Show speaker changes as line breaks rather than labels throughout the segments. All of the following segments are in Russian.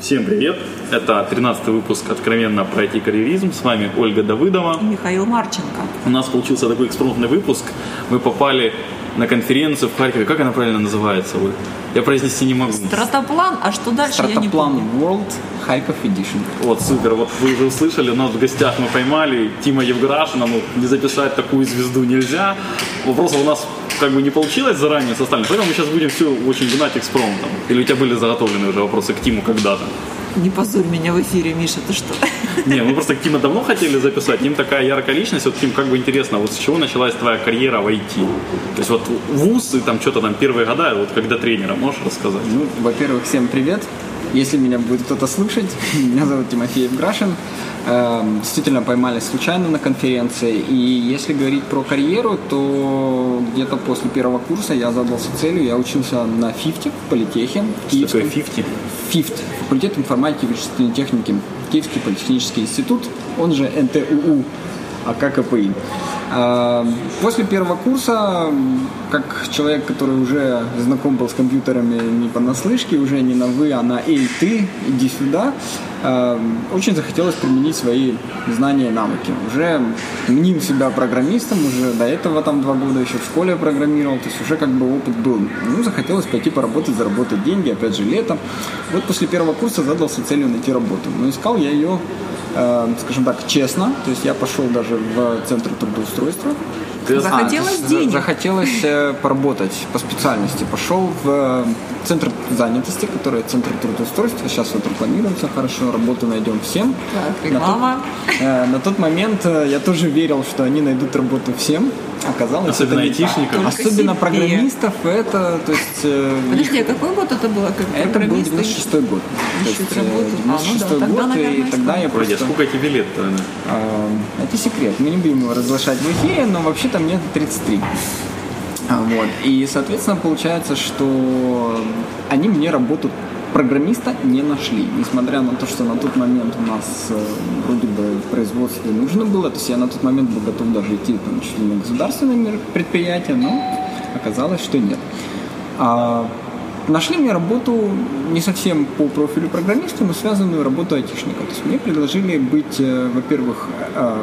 Всем привет! Это 13 выпуск «Откровенно про IT-карьеризм». С вами Ольга Давыдова.
И Михаил Марченко.
У нас получился такой экспромтный выпуск. Мы попали на конференцию в Харькове. Как она правильно называется? Оль? Я произнести не могу.
Стратоплан, а что дальше, я не
Стратоплан
помню.
World Харьков Edition.
Вот, супер. Вот вы уже услышали, нас в гостях мы поймали Тима Евграшина. Ну, не записать такую звезду нельзя. Вопросов у нас как бы не получилось заранее составлено, поэтому мы сейчас будем все очень гнать экспромтом. Или у тебя были заготовлены уже вопросы к Тиму когда-то?
Не позорь меня в эфире, Миша, ты что?
Не, мы просто Тима давно хотели записать. Тим такая яркая личность. Вот, Тим, как бы интересно, вот с чего началась твоя карьера в IT? То есть вот вуз и там что-то там первые года, вот когда тренера, можешь рассказать?
Ну, во-первых, всем привет. Если меня будет кто-то слушать, меня зовут Тимофей Евграшин. Эм, Действительно поймали случайно на конференции. И если говорить про карьеру, то где-то после первого курса я задался целью. Я учился на ФИФТе в политехе. в
Что такое. 50?
ФИФТ, факультет информатики и вычислительной техники, Киевский политехнический институт, он же НТУУ, АК КПИ. А, После первого курса, как человек, который уже знаком был с компьютерами не понаслышке, уже не на «вы», а на «эй, ты, иди сюда», а, очень захотелось применить свои знания и навыки. Уже мнил себя программистом, уже до этого там два года еще в школе программировал, то есть уже как бы опыт был. Ну, захотелось пойти поработать, заработать деньги, опять же, лето. Вот после первого курса задался целью найти работу. Но искал я ее, э, скажем так, честно, то есть я пошел даже в центр трудоустройства.
Ты
Захотелось
А,
денег.
Захотелось э, поработать по специальности. Пошел в э, центр занятости, который центр трудоустройства. Сейчас вот рекламируется хорошо, работу найдем всем.
Так,
На тот-
реклама.
э, На тот момент э, я тоже верил, что они найдут работу всем. Оказалось,
Особенно
это не так.
айтишникам.
Только
Особенно
себе.
программистов, это, то есть... э,
Подожди, а какой год это было? Как
это был
программист?
96 год. Есть, э,
работу. А, ну да,
96
тогда,
год,
наверное,
и тогда я
а
просто...
сколько тебе лет-то? Аня?
А, Это секрет, мы не будем его разглашать в эфире, но вообще-то мне 33. А, Вот. И, соответственно, получается, что они мне работу программиста не нашли, несмотря на то, что на тот момент у нас э, вроде бы в производстве нужно было, то есть я на тот момент был готов даже идти там, чуть ли не мер- предприятие, но оказалось, что нет. А, Нашли мне работу не совсем по профилю программиста, но связанную работу айтишника. То есть мне предложили быть, э, во-первых, э,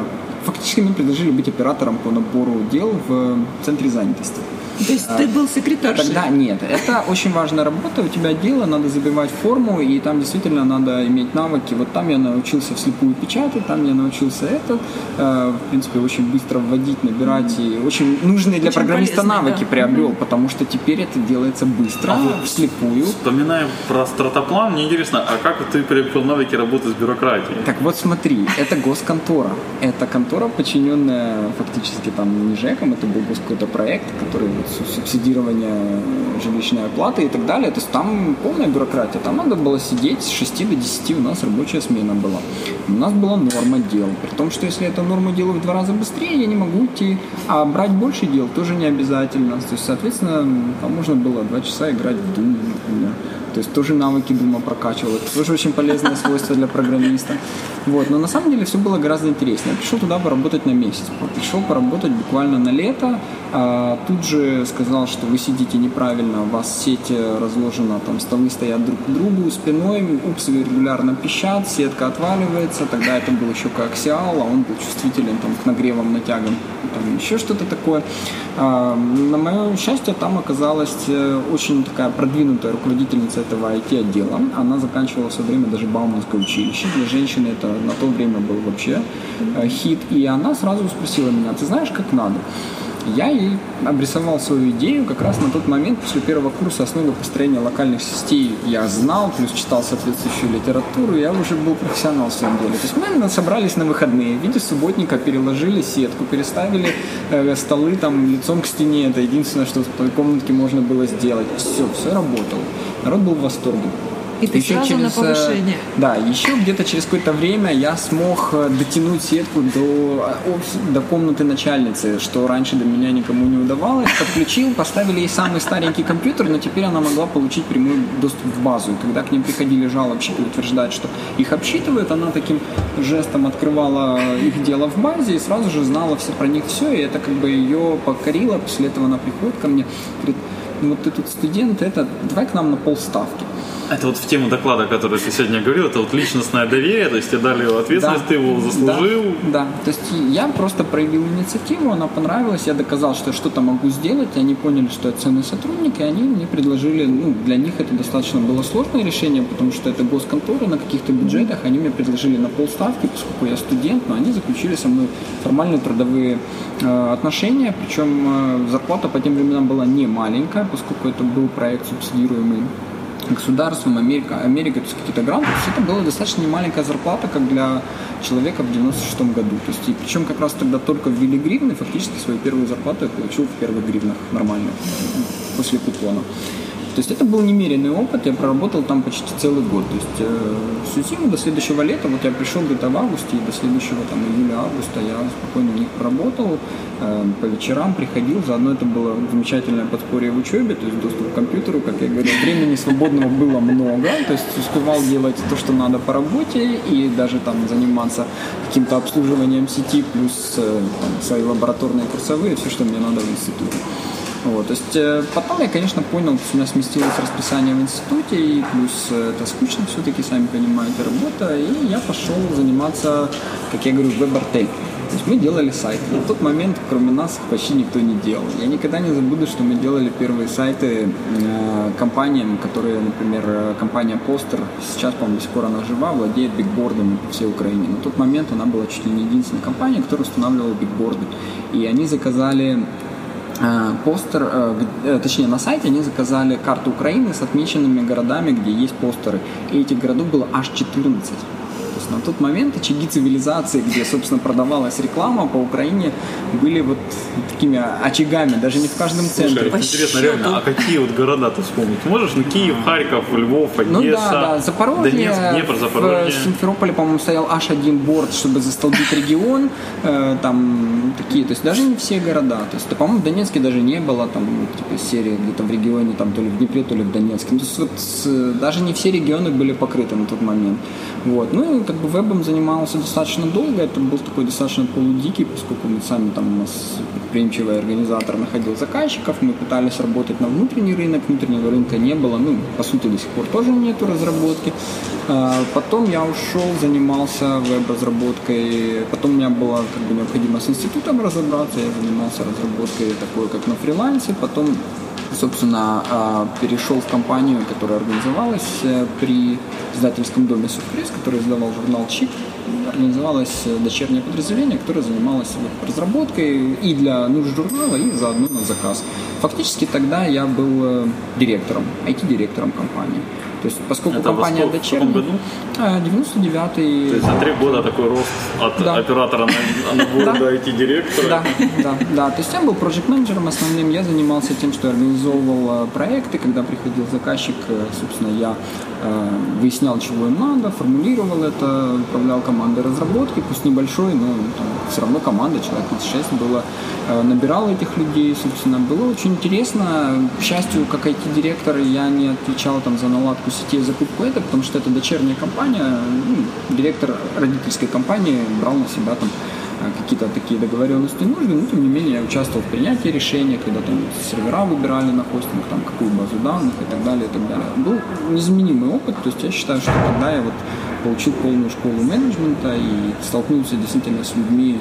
фактически мне предложили быть оператором по набору дел в центре занятости.
То есть ты был секретаршей?
Тогда нет. Это очень важная работа. У тебя дело, надо забивать форму, и там действительно надо иметь навыки. Вот там я научился вслепую печатать, там я научился это, э, в принципе, очень быстро вводить, набирать, и очень нужные для
Очень
программиста навыки
да.
приобрел, потому что теперь это делается быстро,
А вот
вслепую.
Вспоминаем про стратоплан, мне интересно, а как ты приобрел навыки работы с бюрократией?
Так вот смотри, это госконтора. Это контора, подчиненная фактически там не ЖЭКом, это был гос- какой-то проект, который вот субсидирование жилищной оплаты и так далее. То есть там полная бюрократия. Там надо было сидеть с 6 до 10 у нас рабочая смена была. У нас была норма дел. При том, что если это норма дела в два раза быстрее, я не могу идти. А брать больше дел тоже не обязательно. То есть, соответственно, там можно было два часа играть в Doom, например. То есть тоже навыки Дума прокачивал. Это тоже очень полезное свойство для программиста. Вот. Но на самом деле все было гораздо интереснее. Я пришел туда поработать на месяц. Пришел поработать буквально на лето. А, тут же сказал, что вы сидите неправильно, у вас сеть э, разложена, там столы стоят друг к другу спиной, упсы регулярно пищат, сетка отваливается. Тогда это был еще коаксиал, а он был чувствителен там, к нагревам, натягам, там еще что-то такое. А, На мое счастье, там оказалась э, очень такая продвинутая руководительница этого IT-отдела. Она заканчивала в свое время даже Бауманское училище. Для женщины это на то время был вообще э, хит. И она сразу спросила меня, ты знаешь, как надо? Я ей обрисовал свою идею как раз на тот момент, после первого курса основы построения локальных сетей я знал, плюс читал соответствующую литературу, я уже был профессионал в своем деле. То есть мы собрались на выходные, в виде субботника переложили сетку, переставили э, столы там лицом к стене, это единственное, что в той комнатке можно было сделать. Все, все работало. Народ был в восторге.
И ты сразу на
э,
повышение.
Да, еще где-то через какое-то время я смог э, дотянуть сетку до, э, офис- до комнаты начальницы, что раньше до меня никому не удавалось. Подключил, поставили ей самый старенький компьютер, но теперь она могла получить прямой доступ в базу. И когда к ним приходили жалобщики утверждать, что их обсчитывают, она таким жестом открывала их дело в базе и сразу же знала все про них все, и это как бы ее покорило. После этого она приходит ко мне, говорит, ну вот ты тут студент, это давай к нам на полставки.
Это вот в тему доклада, который ты сегодня говорил, это вот личностное доверие, то есть тебе дали ответственность,
Да.
ты его заслужил.
Да, да. То есть я просто проявил инициативу, она понравилась, я доказал, что я что-то могу сделать, они поняли, что я ценный сотрудник, и они мне предложили, ну, для них это достаточно было сложное решение, потому что это госконторы на каких-то бюджетах, они мне предложили на полставки, поскольку я студент, но они заключили со мной формальные трудовые э, отношения, причем э, зарплата по тем временам была не маленькая, поскольку это был проект субсидируемый государством, Америка, Америка, то есть какие-то гранты, то есть это была достаточно немаленькая зарплата, как для человека в 96 году. То есть, и причем как раз тогда только ввели гривны, фактически свою первую зарплату я получил в первых гривнах нормально, после купона. То есть это был немеренный опыт, я проработал там почти целый год. То есть э, всю зиму до следующего лета, вот я пришел где-то в августе, и до следующего там июля-августа я спокойно в них проработал, э, по вечерам приходил, заодно это было замечательное подспорье в учебе, то есть доступ к компьютеру, как я говорил, времени свободного было много, то есть успевал делать то, что надо по работе, и даже там заниматься каким-то обслуживанием сети, плюс э, там, свои лабораторные курсовые, все, что мне надо в институте. Вот, то есть э, потом я, конечно, понял, что у меня сместилось расписание в институте, и плюс э, это скучно все-таки, сами понимаете, работа, и я пошел заниматься, как я говорю, веб-артель. То есть мы делали сайт. На тот момент, кроме нас, почти никто не делал. Я никогда не забуду, что мы делали первые сайты э, компаниям, которые, например, э, компания Постер, сейчас, по-моему, до сих пор она жива, владеет бигбордами по всей Украине. На тот момент она была чуть ли не единственной компанией, которая устанавливала бигборды. И они заказали постер, э, э, точнее на сайте они заказали карту Украины с отмеченными городами, где есть постеры. И этих городов было аж 14. Есть на тот момент очаги цивилизации, где, собственно, продавалась реклама по Украине, были вот такими очагами, даже не в каждом
Слушай,
центре.
вот интересно, реально, а какие вот города ты вспомнить можешь? Ну, Киев, Харьков, Львов, Одесса,
Ну да, да, Запорожье,
Донецк, Днепр,
в
Запорожье.
Симферополе, по-моему, стоял аж один борт, чтобы застолбить регион, э, там такие, то есть даже не все города, то есть, по-моему, в Донецке даже не было, там, типа, серии где-то в регионе, там, то ли в Днепре, то ли в Донецке, ну, то есть, вот, даже не все регионы были покрыты на тот момент, вот, ну, и, как бы, вебом занимался достаточно долго, это был такой достаточно полудикий, поскольку мы сами, там, у нас предприимчивый организатор находил заказчиков, мы пытались работать на внутренний рынок, внутреннего рынка не было, ну, по сути, до сих пор тоже нету разработки. А, Потом я ушел, занимался веб-разработкой, потом у меня была как бы необходимо с институтом разобраться, я занимался разработкой такой, как на фрилансе, потом собственно, а, перешел в компанию, которая организовалась э, при издательском доме Совпресс, который издавал журнал «Чип». Организовалось э, дочернее подразделение, которое занималось вот разработкой и для нужд журнала, и заодно на заказ. Фактически тогда я был э, директором, IT-директором компании. То есть, поскольку
Это во
компания
сколько- в году?
А, 99-й...
То есть за три года такой рост от
Да.
оператора на, до IT-директора.
Да, да, да. То есть я был проект менеджером основным, я занимался тем, что организовывал э, проекты, когда приходил заказчик, э, собственно, я э, выяснял, чего им надо, формулировал это, управлял командой разработки, пусть небольшой, но там, все равно команда, человек 36 было, набирал этих людей, собственно, было очень интересно. К счастью, как IT-директор я не отвечал там за наладку сетей, закупку это, потому что это дочерняя компания, ну, директор родительской компании брал на себя там э, какие-то такие договоренности нужны, но тем не менее я участвовал в принятии решения, когда там сервера выбирали на хостинг, там какую базу данных и так далее, и так далее. Был незаменимый опыт, то есть я считаю, что тогда я вот получил полную школу менеджмента и столкнулся действительно с людьми,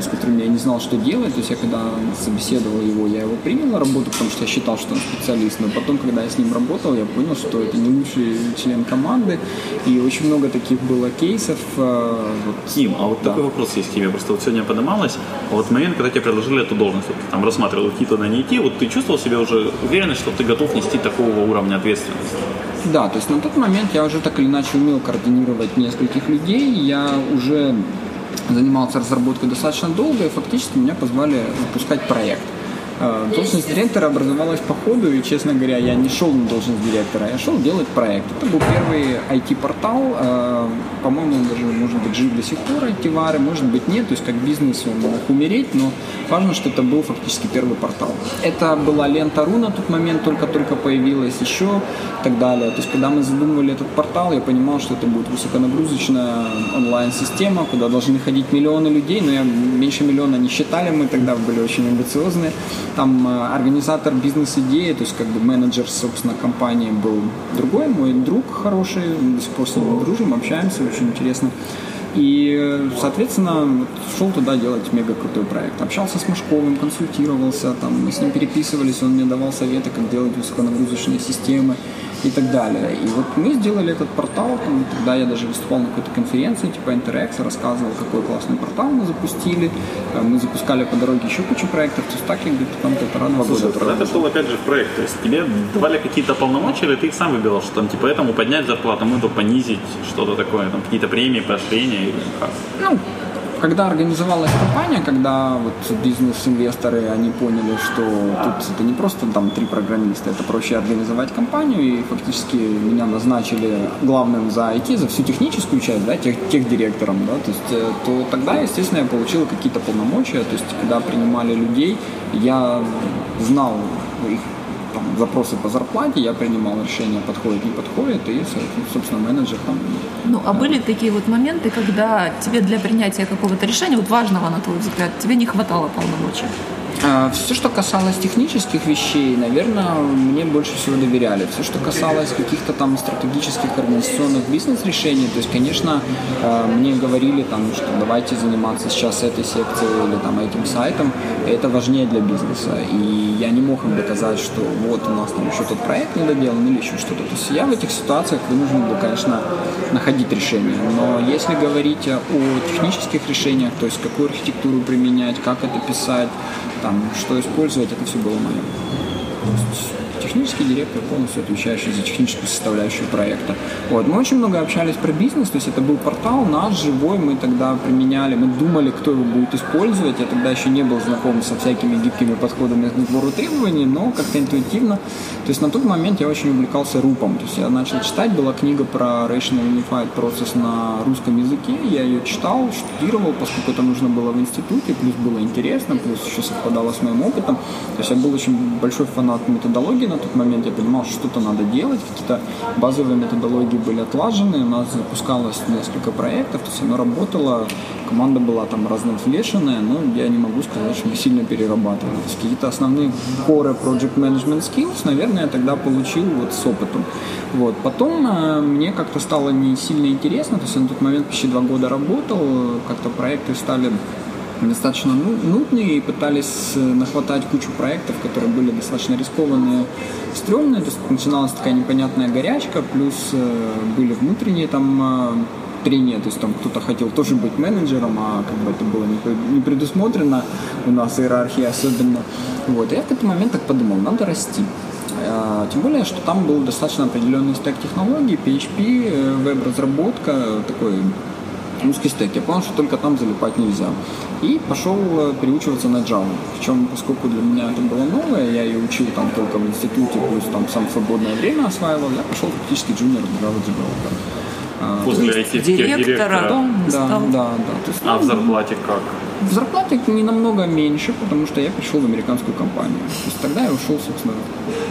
с которыми я не знал, что делать. То есть я когда собеседовал его, я его принял на работу, потому что я считал, что он специалист. Но потом, когда я с ним работал, я понял, что это не лучший член команды. И очень много таких было кейсов. э, вот,
Тим, а вот
Да.
такой вопрос есть к тебе. Просто вот сегодня поднималась, а вот момент, когда тебе предложили эту должность, вот ты там рассматривал, туда, не идти, вот ты чувствовал себя уже уверенно, что ты готов нести такого уровня ответственности?
Да, то есть на тот момент я уже так или иначе умел координировать нескольких людей, я уже занимался разработкой достаточно долго, и фактически меня позвали запускать проект. Э, Должность директора образовалась по ходу, и, честно говоря, я не шел на должность директора, я шел делать проект. Это был первый IT-портал, э, по-моему, он даже, может быть, жив до сих пор, IT-вары, может быть, нет, то есть как бизнес он мог умереть, но важно, что это был фактически первый портал. Это была лента РУ на тот момент, только-только появилась еще и так далее. То есть, когда мы задумывали этот портал, я понимал, что это будет высоконагрузочная онлайн-система, куда должны ходить миллионы людей, но я меньше миллиона не считали, мы тогда были очень амбициозные. Там э, организатор бизнес-идеи, то есть как бы менеджер, собственно, компании был другой, мой друг хороший, до сих пор с ним дружим, общаемся, очень интересно. И, соответственно, шел туда делать мега крутой проект. Общался с Машковым, консультировался, там, мы с ним переписывались, он мне давал советы, как делать высоконагрузочные системы и так далее. И вот мы сделали этот портал, там, тогда я даже выступал на какой-то конференции, типа Interx, рассказывал, какой классный портал мы запустили. Э, мы запускали по дороге еще кучу проектов, то есть так я где-то там полтора-два
Слушай,
года.
тогда ты шел опять же в проект, то есть тебе давали какие-то полномочия, или ты их сам выбирал, что там типа этому поднять зарплату, мы то понизить, что-то такое, там какие-то премии, поощрения или как?
Ну, когда организовалась компания, когда вот бизнес-инвесторы, они поняли, что тут это не просто там три программиста, это проще организовать компанию, и фактически меня назначили главным за IT, за всю техническую часть, да, тех, директором, да, то есть, э, то тогда, естественно, я получил какие-то полномочия, то есть, когда принимали людей, я знал их там, запросы по зарплате, я принимал решение, подходит, не подходит, и, собственно, менеджер там...
Ну, а были такие вот моменты, когда тебе для принятия какого-то решения, вот важного, на твой взгляд, тебе не хватало полномочий?
А, Все, что касалось технических вещей, наверное, мне больше всего доверяли. Все, что касалось каких-то там стратегических организационных бизнес-решений, то есть, конечно, э, мне говорили там, что давайте заниматься сейчас этой секцией или там этим сайтом, это важнее для бизнеса. И я не мог им доказать, что вот у нас там еще тот проект не доделан или еще что-то. То есть я в этих ситуациях вынужден был, конечно, находить решение. Но если говорить о технических решениях, то есть какую архитектуру применять, как это писать, там, что использовать, это все было мое. Технический директор, полностью отвечающий за техническую составляющую проекта. Вот. Мы очень много общались про бизнес, то есть это был портал наш, живой, мы тогда применяли, мы думали, кто его будет использовать, я тогда еще не был знаком со всякими гибкими подходами к набору требований, но как-то интуитивно. То есть на тот момент я очень увлекался рупом, то есть я начал читать, была книга про Rational Unified Process на русском языке, я ее читал, штудировал, поскольку это нужно было в институте, плюс было интересно, плюс еще совпадало с моим опытом. То есть я был очень большой фанат методологии на тот момент, я понимал, что что-то надо делать, какие-то базовые методологии были отлажены, у нас запускалось несколько проектов, то есть оно работало, команда была там разновлешенная, но я не могу сказать, что мы сильно перерабатывали. То есть какие-то основные core project management skills, наверное, я тогда получил вот с опытом. Вот. Потом э, мне как-то стало не сильно интересно, то есть я на тот момент почти два года работал, как-то проекты стали достаточно ну- нудные и пытались э, нахватать кучу проектов, которые были достаточно рискованные, стрёмные, то есть начиналась такая непонятная горячка, плюс э, были внутренние там э, трения, то есть там кто-то хотел тоже быть менеджером, а как бы это было не пре- не предусмотрено у нас иерархия особенно. Вот. И я в какой-то момент так подумал, надо расти. Тем более, что там был достаточно определенный стек технологий, PHP, веб-разработка, такой узкий стек. Я понял, что только там залипать нельзя. И пошел э, переучиваться на Java. Причем, поскольку для меня это было новое, я ее учил там только в институте, плюс там сам свободное время осваивал, я пошел фактически junior Java developer. А,
После этих
Директора, потом
Да,
стал.
да, да. Есть,
А в
ну,
зарплате как?
В зарплате не намного меньше, потому что я пришел в американскую компанию. То есть тогда я ушел, собственно,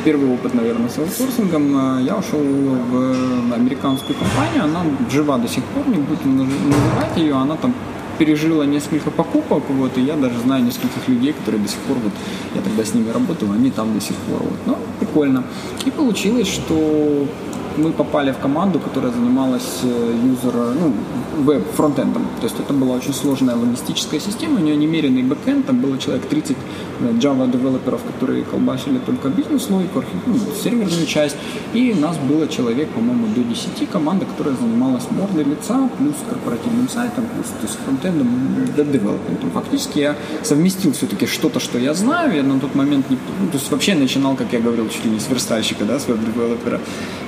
первый опыт, наверное, с аутсорсингом. а Я ушел в американскую компанию, она жива до сих пор, не наз- называть ее, она там пережила несколько покупок, вот, и я даже знаю нескольких людей, которые до сих пор, вот, я тогда с ними работал, они там до сих пор, вот, ну, прикольно. И получилось, что мы попали в команду, которая занималась э, юзер, ну, веб, фронтендом. То есть это была очень сложная логистическая система, у нее немеренный бэкэнд, там было человек 30 э, Java девелоперов, которые колбасили только бизнес-логику, ну, серверную часть, и нас было человек, по-моему, до 10 команда, которая занималась мордой лица, плюс корпоративным сайтом, плюс то есть фронтендом, веб-девелопментом. Фактически я совместил все-таки что-то, что я знаю, я на тот момент не, ну, то есть вообще начинал, как я говорил, чуть ли не с верстальщика, да, с веб-девелопера.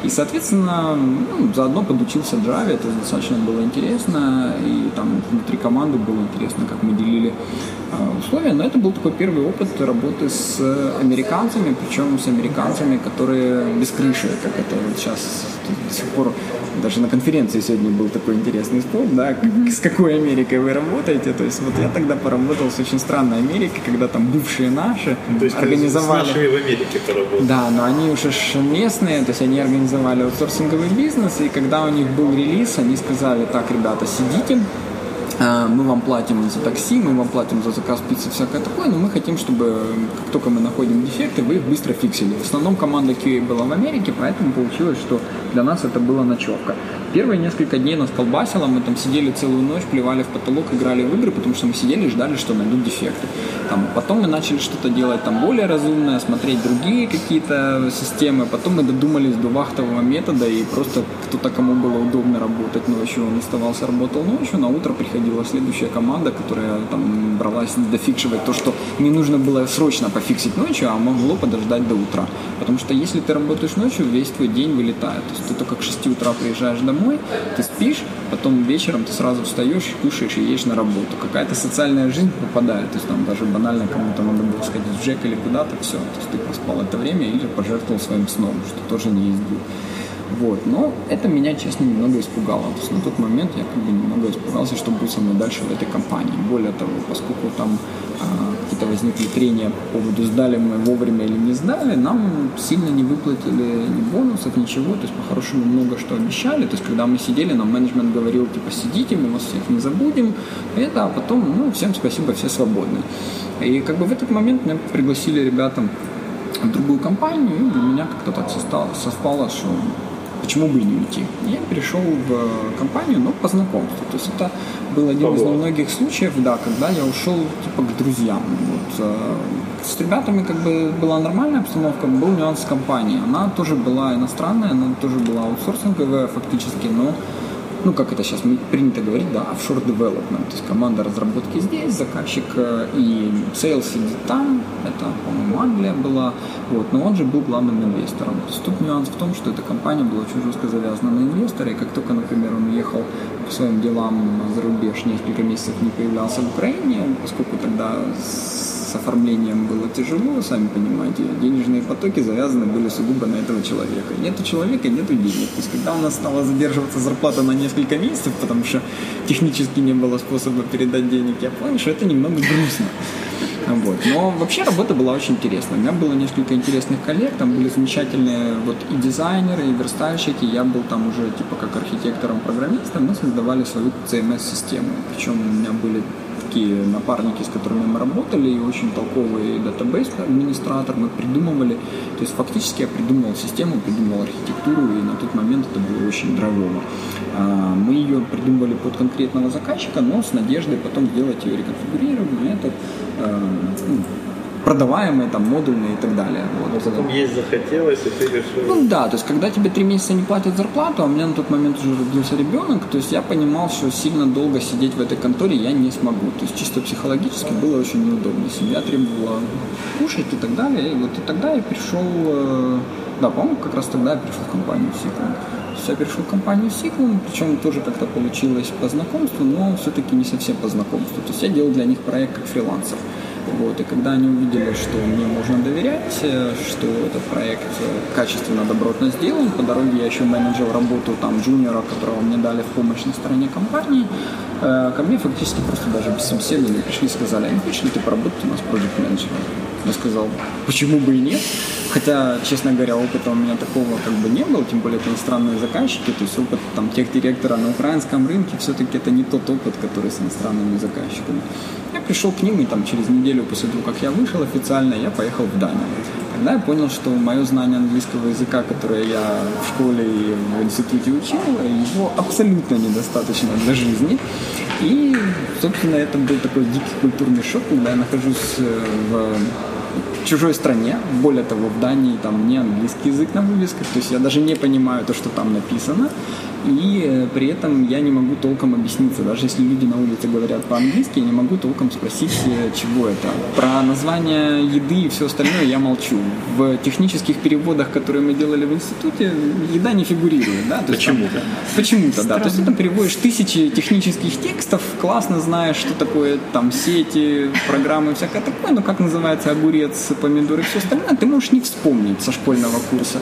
И, соответственно, ну, заодно подучился Java, это достаточно было интересно, и там внутри команды было интересно, как мы делили условия, но это был такой первый опыт работы с американцами, причем с американцами, которые без крыши, как это вот сейчас до сих пор даже на конференции сегодня был такой интересный спор, да, как- с какой Америкой вы работаете, то есть вот я тогда поработал с очень странной Америкой, когда там бывшие наши организовали...
в Америке поработал.
Да, но они уже местные, то есть они организовали аутсорсинговый бизнес, и когда у них был релиз, они сказали, так, ребята, сидите, э, мы вам платим за такси, мы вам платим за заказ пиццы, всякое такое, но мы хотим, чтобы как только мы находим дефекты, вы их быстро фиксили. В основном команда QA была в Америке, поэтому получилось, что для нас это была ночевка. Первые несколько дней нас колбасило, мы там сидели целую ночь, плевали в потолок, играли в игры, потому что мы сидели и ждали, что найдут дефекты. Там, потом мы начали что-то делать там более разумное, смотреть другие какие-то системы. Потом мы додумались до вахтового метода, и просто кто-то, кому было удобно работать ночью, он оставался, работал ночью, на утро приходила следующая команда, которая там бралась дофикшивать то, что не нужно было срочно пофиксить ночью, а могло подождать до утра. Потому что если ты работаешь ночью, весь твой день вылетает. То есть ты только к 6 утра приезжаешь домой, ты спишь, потом вечером ты сразу встаешь, кушаешь и едешь на работу. Какая-то социальная жизнь попадает. То есть там даже банально кому-то надо было сходить в Джек или куда-то, все. То есть ты проспал это время или пожертвовал своим сном, что тоже не есть вот. Но это меня, честно, немного испугало. То есть на тот момент я как бы немного испугался, что будет со мной дальше в этой компании. Более того, поскольку там а, какие-то возникли трения по поводу, сдали мы вовремя или не сдали, нам сильно не выплатили ни бонусов, ничего. То есть по-хорошему много что обещали. То есть когда мы сидели, нам менеджмент говорил, типа, сидите, мы вас всех не забудем. Это, а потом, ну, всем спасибо, все свободны. И как бы в этот момент меня пригласили ребята в другую компанию, и для меня как-то так совпало, что почему бы и не уйти. Я перешел в э, компанию, но по знакомству. То есть это был один из немногих случаев, да, когда я ушел типа к друзьям. Вот, э, с ребятами как бы была нормальная обстановка, был нюанс с компанией. Она тоже была иностранная, она тоже была аутсорсинговая фактически, но ну, как это сейчас принято говорить, да, offshore development, то есть команда разработки здесь, заказчик э, и sales сидит там, это, по-моему, Англия была, вот, но он же был главным инвестором. То есть тут нюанс в том, что эта компания была очень жестко завязана на инвестора, и как только, например, он уехал по своим делам за рубеж, несколько месяцев не появлялся в Украине, поскольку тогда с оформлением было тяжело, сами понимаете, денежные потоки завязаны были сугубо на этого человека. Нету человека, нету денег. То есть, когда у нас стала задерживаться зарплата на несколько месяцев, потому что технически не было способа передать денег, я понял, что это немного грустно. Вот. Но вообще работа была очень интересная. У меня было несколько интересных коллег, там были замечательные вот и дизайнеры, и верстальщики. Я был там уже типа как архитектором-программистом. Мы создавали свою CMS-систему. Причем у меня были такие напарники, с которыми мы работали, и очень толковый датабейс администратор, мы придумывали, то есть фактически я придумывал систему, придумывал архитектуру, и на тот момент это было очень драйвово. А, мы ее придумывали под конкретного заказчика, но с надеждой потом сделать ее реконфигурированную, это а, ну, продаваемые, там, модульные и так далее.
Вот. Но потом есть захотелось, и ты решил...
Ну да, то есть когда тебе три месяца не платят зарплату, а у меня на тот момент уже родился ребенок, то есть я понимал, что сильно долго сидеть в этой конторе я не смогу. То есть чисто психологически было очень неудобно. Семья требовала кушать и так далее. И вот и тогда я пришел, э, да, по-моему, как раз тогда я пришел в компанию Сиклон. Я перешел в компанию Сиклон, причем тоже как-то получилось по знакомству, но все-таки не совсем по знакомству. То есть я делал для них проект как фрилансер. Вот, и когда они увидели, что мне можно доверять, э, что этот проект э, качественно, добротно сделан, по дороге я еще менеджер работу там джуниора, которого мне дали в помощь на стороне компании, э, ко мне фактически просто даже без собеседования пришли и сказали, а не хочешь ли ты поработать у нас проект менеджером? Я сказал, почему бы и нет? Хотя, честно говоря, опыта у меня такого как бы не было, тем более это иностранные заказчики, то есть опыт там тех директора на украинском рынке все-таки это не тот опыт, который с иностранными заказчиками. Я пришел к ним, и там через неделю после того, как я вышел официально, я поехал в Данию. Тогда я понял, что мое знание английского языка, которое я в школе и в институте учил, его абсолютно недостаточно для жизни. И, собственно, это был такой дикий культурный шок, когда я нахожусь э, в чужой стране, более того, в Дании там не английский язык на вывесках, то есть я даже не понимаю то, что там написано, и э, при этом я не могу толком объясниться. Даже если люди на улице говорят по-английски, я не могу толком спросить, э, чего это. Про название еды и все остальное я молчу. В технических переводах, которые мы делали в институте, еда не фигурирует. Да?
Почему-то.
Почему-то, да. То есть ты там переводишь тысячи технических текстов, классно знаешь, что такое там сети, программы, всякое такое, но как называется огурец, помидоры и все остальное, ты можешь не вспомнить со школьного курса.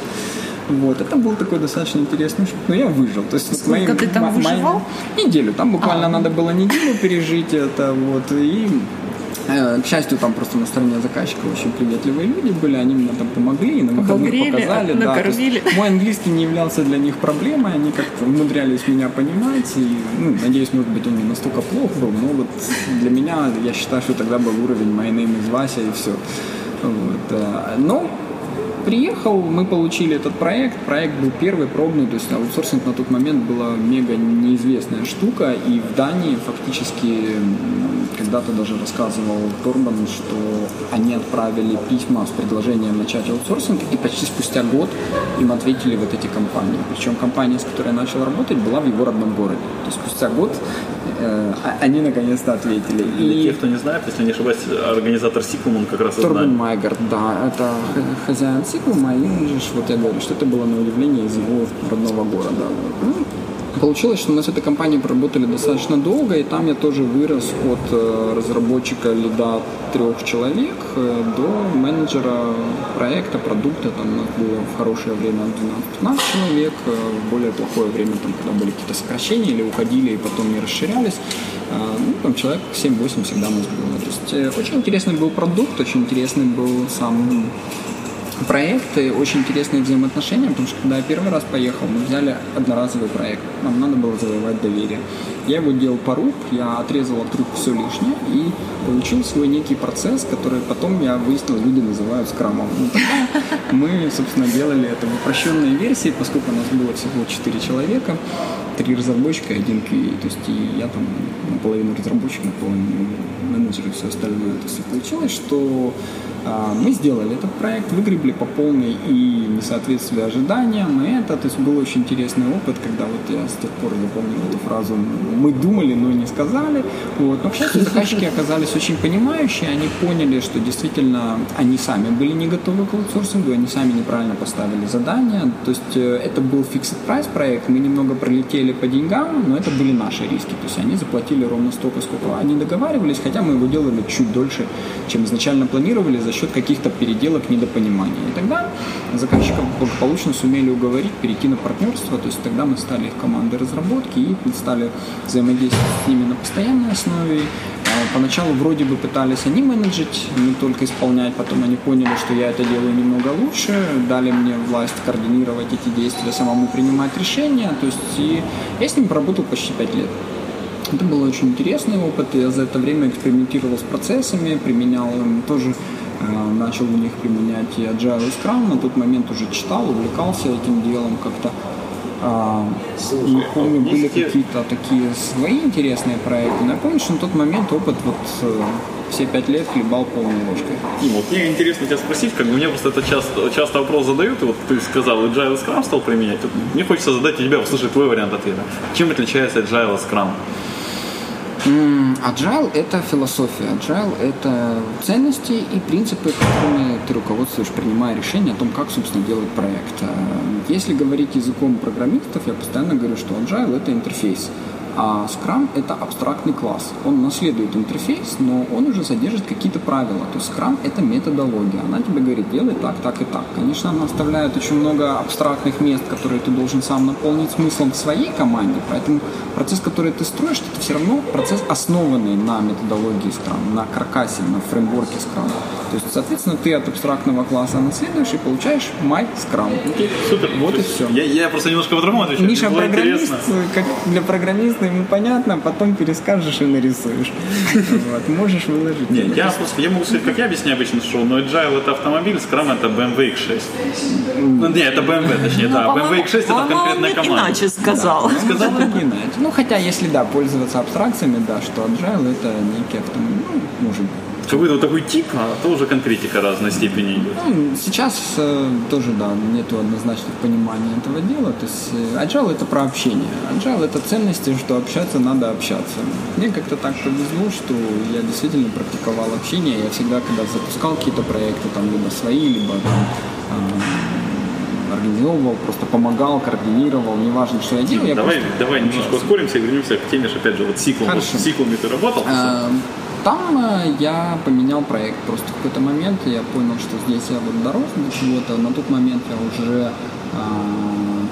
Вот, это был такой достаточно интересный шаг, но я выжил. То есть
Сколько моим, ты там выживал?
Неделю. Там буквально а. надо было неделю пережить это, вот, и Э, К счастью, там просто на стороне заказчика очень приветливые люди были, они мне там помогли, и на выходных
Обогрели,
показали. да,
накормили.
мой английский не являлся для них проблемой, они как-то умудрялись меня понимать, и, ну, надеюсь, может быть, он не настолько плох был, но вот для меня, я считаю, что тогда был уровень My name is Вася и все. Вот. э, Но приехал, мы получили этот проект. Проект был первый, пробный, то есть аутсорсинг на тот момент была мега неизвестная штука. И в Дании фактически когда-то даже рассказывал Торбан, что они отправили письма с предложением начать аутсорсинг, и почти спустя год им ответили вот эти компании. Причем компания, с которой я начал работать, была в его родном городе. То есть спустя год они наконец-то ответили.
Для
И
тех, кто не знает, если не ошибаюсь, организатор Сикум, он как раз
Торбен
Дании.
Майгард, да, это хозяин Сиклума, и вот я говорю, что это было на удивление из его родного города. Ну, Получилось, что мы с этой компанией проработали достаточно долго, и там я тоже вырос от э, разработчика лида трех человек э, до менеджера проекта, продукта. Там у нас было в хорошее время 12-15 человек, э, в более плохое время, там, когда были какие-то сокращения или уходили и потом не расширялись. Ну, там человек 7-8 всегда у нас было. То есть очень интересный был продукт, очень интересный был сам проекты, очень интересные взаимоотношения, потому что когда я первый раз поехал, мы взяли одноразовый проект, нам надо было завоевать доверие. Я его делал по рук, я отрезал от рук все лишнее и получил свой некий процесс, который потом я выяснил, люди называют скрамом. Ну, мы, собственно, делали это в упрощенной версии, поскольку у нас было всего 4 человека, три разработчика и один QA. То есть и я там наполовину разработчик, наполовину менеджер и все остальное. То есть получилось, что а, мы сделали этот проект, выгребли по полной и несоответствие ожиданиям, и это, то есть был очень интересный опыт, когда вот я с тех пор запомнил эту фразу «мы думали, но не сказали». Вот. Но, к счастью, заказчики оказались очень понимающие, они поняли, что действительно они сами были не готовы к аутсорсингу, они сами неправильно поставили задания, то есть э, это был fixed price проект, мы немного пролетели по деньгам, но это были наши риски, то есть они заплатили ровно столько, сколько они договаривались, хотя мы его делали чуть дольше, чем изначально планировали за счет каких-то переделок, недопонимания. И тогда заказчиков благополучно сумели уговорить перейти на партнерство, то есть тогда мы стали их командой разработки и стали взаимодействовать с ними на постоянной основе. А Поначалу вроде бы пытались они менеджить, не только исполнять, потом они поняли, что я это делаю немного лучше, дали мне власть координировать эти действия, самому принимать решения, то есть и я с ними поработал почти пять лет. Это был очень интересный опыт. Я за это время экспериментировал с процессами, применял им тоже начал в них применять и Agile и Scrum. На тот момент уже читал, увлекался этим делом как-то. А, не помню, были
есть
какие-то такие свои интересные проекты. Но я помню, что на тот момент опыт вот э, все пять лет хлебал полной ложкой.
Дим, вот мне интересно тебя спросить, как бы мне просто это часто, часто вопрос задают, и вот ты сказал, Agile и Scrum стал применять. Вот мне хочется задать тебе, услышать твой вариант ответа. Чем отличается Agile от Scrum?
Agile – это философия. Agile – это ценности и принципы, которыми ты руководствуешь, принимая решение о том, как, собственно, делать проект. Э, Если говорить языком программистов, я постоянно говорю, что Agile – это интерфейс. А Scrum – это абстрактный класс. Он наследует интерфейс, но он уже содержит какие-то правила. То есть Scrum – это методология. Она тебе говорит, делай так, так и так. Конечно, она оставляет очень много абстрактных мест, которые ты должен сам наполнить смыслом в своей команде. Поэтому процесс, который ты строишь, это все равно процесс, основанный на методологии Scrum, на каркасе, на фреймворке Scrum. То есть, соответственно, ты от абстрактного класса наследуешь и получаешь My Scrum.
Супер.
Вот
То
и все.
Я, я просто немножко по-другому отвечаю.
Миша программист,
интересно.
как для программиста ему понятно, потом перескажешь и нарисуешь. Вот, можешь выложить.
Не, я просто, я могу сказать, как я объясняю обычно, что но Agile это автомобиль, Scrum это BMW X6. Ну, не, это BMW, точнее, да. BMW X6 это конкретная
он
команда.
иначе сказал.
Сказал иначе. Ну, хотя, если да, пользоваться абстракциями, да, что Agile это некий автомобиль, ну, может быть.
Какой-то вот такой тип, а то уже конкретика разной степени идет.
Ну, сейчас э, тоже, да, нету однозначных понимания этого дела. То есть э, Agile это про общение. Agile это ценности, что общаться надо общаться. Мне как-то так повезло, что я действительно практиковал общение. Я всегда, когда запускал какие-то проекты, там либо свои, либо там, э, организовывал, просто помогал, координировал, неважно, что я делал. я
давай,
просто
давай немножко ускоримся и вернемся к теме, что опять же, вот сиклом. Вот с сиклами ты работал?
Э, Там э, я поменял проект. Просто в какой-то момент я понял, что здесь я вот дорос до чего-то. На тот момент я уже э,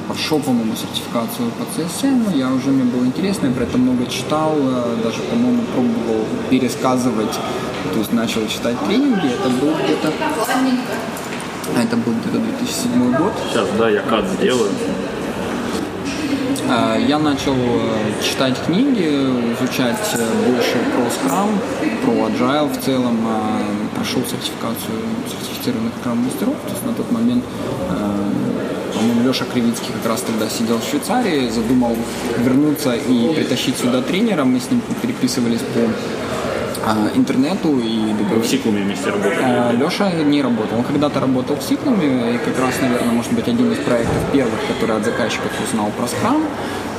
прошел, по-моему, сертификацию по CSM, я уже, мне было интересно, я про это много читал, э, даже, по-моему, пробовал пересказывать, то есть начал читать тренинги, это был где-то это был где-то 2007 год.
Сейчас, да, я кат сделаю.
Э, Я начал э, читать книги, изучать э, больше про Scrum, про Agile в целом, э, прошел сертификацию сертифицированных Scrum-мастеров, то есть на тот момент э, по-моему, Леша Кривицкий как раз тогда сидел в Швейцарии, задумал вернуться и притащить сюда тренера. Мы с ним переписывались по а, интернету и
Вы в. Сиклуме вместе работали.
Леша не работал. Он когда-то работал в Сиклуме, и как раз, наверное, может быть, один из проектов первых, который от заказчиков узнал про скрам.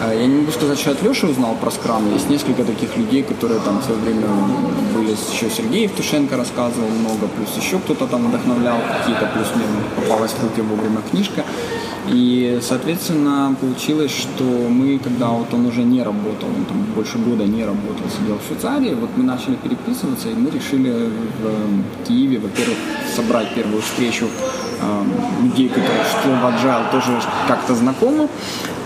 Э, Я не могу сказать, что от Леши узнал про скрам. Есть несколько таких людей, которые там в свое время были. Еще Сергей Евтушенко рассказывал много, плюс еще кто-то там вдохновлял какие-то, плюс мне попалась в руки вовремя книжка. И, соответственно, получилось, что мы, когда вот он уже не работал, он там больше года не работал, сидел в Швейцарии, вот мы начали переписываться, и мы решили в Киеве, во-первых, собрать первую встречу э, людей, которые слово agile тоже как-то знакомы.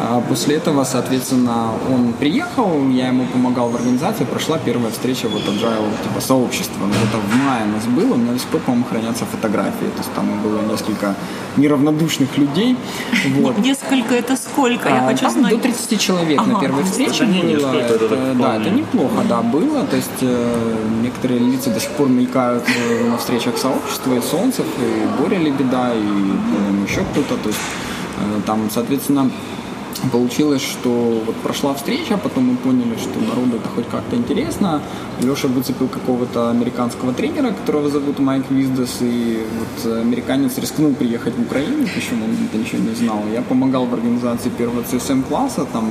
А после этого, соответственно, он приехал, я ему помогал в организации, прошла первая встреча вот agile типа сообщества. Ну, это в мае у нас было, у меня до сих пор, по-моему, хранятся фотографии. То есть там было несколько неравнодушных людей. Вот.
Несколько это сколько? Я
А,
хочу
там
знать.
до 30 человек на
Ага.
первой встрече
Это не
было.
это так
да, это неплохо, да, было. То есть э, некоторые лица до сих пор мелькают э, на встречах сообщества, и Солнцев, и Боря Лебеда, и, по-моему, еще кто-то. То есть э, там, соответственно, Получилось, что вот прошла встреча, потом мы поняли, что народу это хоть как-то интересно. Леша выцепил какого-то американского тренера, которого зовут Майк Виздес, и вот американец рискнул приехать в Украину, причем он это ничего не знал. Я помогал в организации первого CSM-класса, там,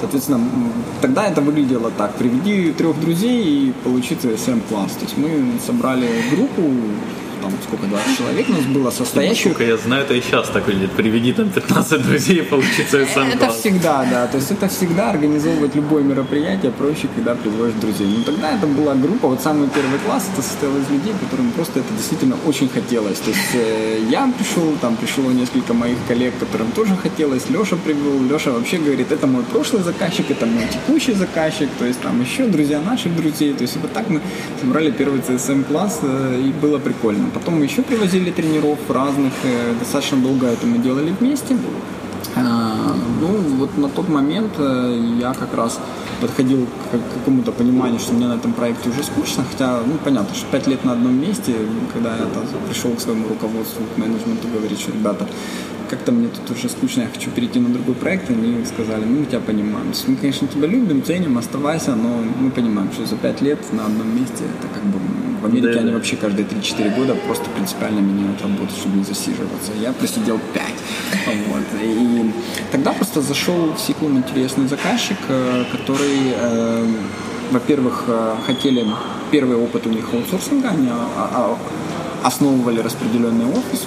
соответственно, тогда это выглядело так, приведи трех друзей и получи CSM-класс. То есть мы собрали группу, там сколько, 20 человек у нас было, состоящую
Насколько я знаю, это и сейчас так выглядит. Приведи там 15 друзей и получится сам
Это
класс.
всегда, да. То есть это всегда организовывать любое мероприятие проще, когда приводишь друзей. Но тогда это была группа, вот самый первый класс, это состоял из людей, которым просто это действительно очень хотелось. То есть э, я пришел, там пришло несколько моих коллег, которым тоже хотелось. Леша привел. Леша вообще говорит, это мой прошлый заказчик, это мой текущий заказчик. То есть там еще друзья наших друзей. То есть вот так мы собрали первый CSM класс э, и было прикольно. Потом еще привозили тренеров разных. э, Достаточно долго это мы делали вместе. А, Ну, вот на тот момент э, я как раз подходил к какому-то пониманию, что мне на этом проекте уже скучно, хотя, ну, понятно, что пять лет на одном месте, когда я там пришел к своему руководству, к менеджменту, говорить, что, ребята, как-то мне тут уже скучно, я хочу перейти на другой проект, они сказали, ну, мы тебя понимаем. Мы, конечно, тебя любим, ценим, оставайся, но мы понимаем, что за пять лет на одном месте, это как бы в Америке
Да,
они
да.
вообще каждые 3-4 года просто принципиально меняют работу, чтобы не засиживаться. Я просидел 5. Вот. И тогда просто зашел в Сиклум интересный заказчик, э, который, э, во-первых, э, хотели первый опыт у них аутсорсинга, они а- а- основывали распределенный офис.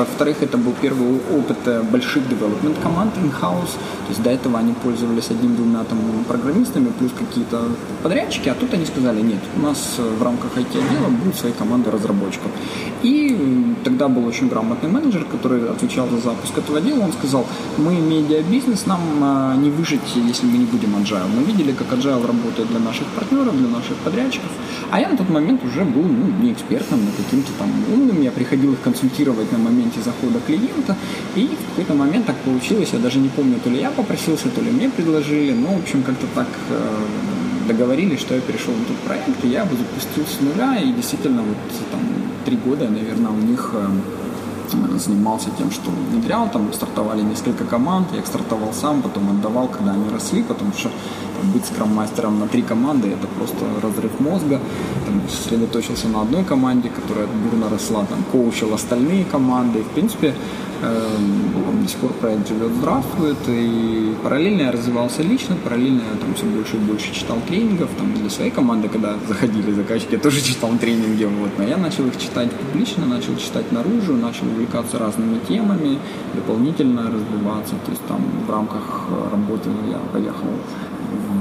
Во-вторых, это был первый опыт э, больших development команд in-house. То есть до этого они пользовались одним-двумя там программистами, плюс какие-то подрядчики, а тут они сказали, нет, у нас э, в рамках IT-отдела будут свои команды разработчиков. И тогда был очень грамотный менеджер, который отвечал за запуск этого дела. Он сказал, мы медиабизнес, нам а, не выжить, если мы не будем agile. Мы видели, как agile работает для наших партнеров, для наших подрядчиков. А я на тот момент уже был ну, не экспертом, но каким-то там умным. Я приходил их консультировать на моменте захода клиента. И в какой-то момент так получилось, я даже не помню, то ли я попросился, то ли мне предложили. Но, в общем, как-то так э, договорились, что я перешел на тот проект, и я запустил с нуля. И действительно, вот там три года, наверное, у них занимался тем, что внедрял, там стартовали несколько команд, я их стартовал сам, потом отдавал, когда они росли, потому что там, быть скрам-мастером на три команды это просто разрыв мозга, там, сосредоточился на одной команде, которая бурно росла, там, коучил остальные команды, и, в принципе, эм, до сих пор проект живет, здравствует, и параллельно я развивался лично, параллельно я там все больше и больше читал тренингов, там для своей команды, когда заходили заказчики, я тоже читал тренинги, вот, но я начал их читать публично, начал читать наружу, начал увлекаться разными темами, дополнительно развиваться, то есть там в рамках э, работы я поехал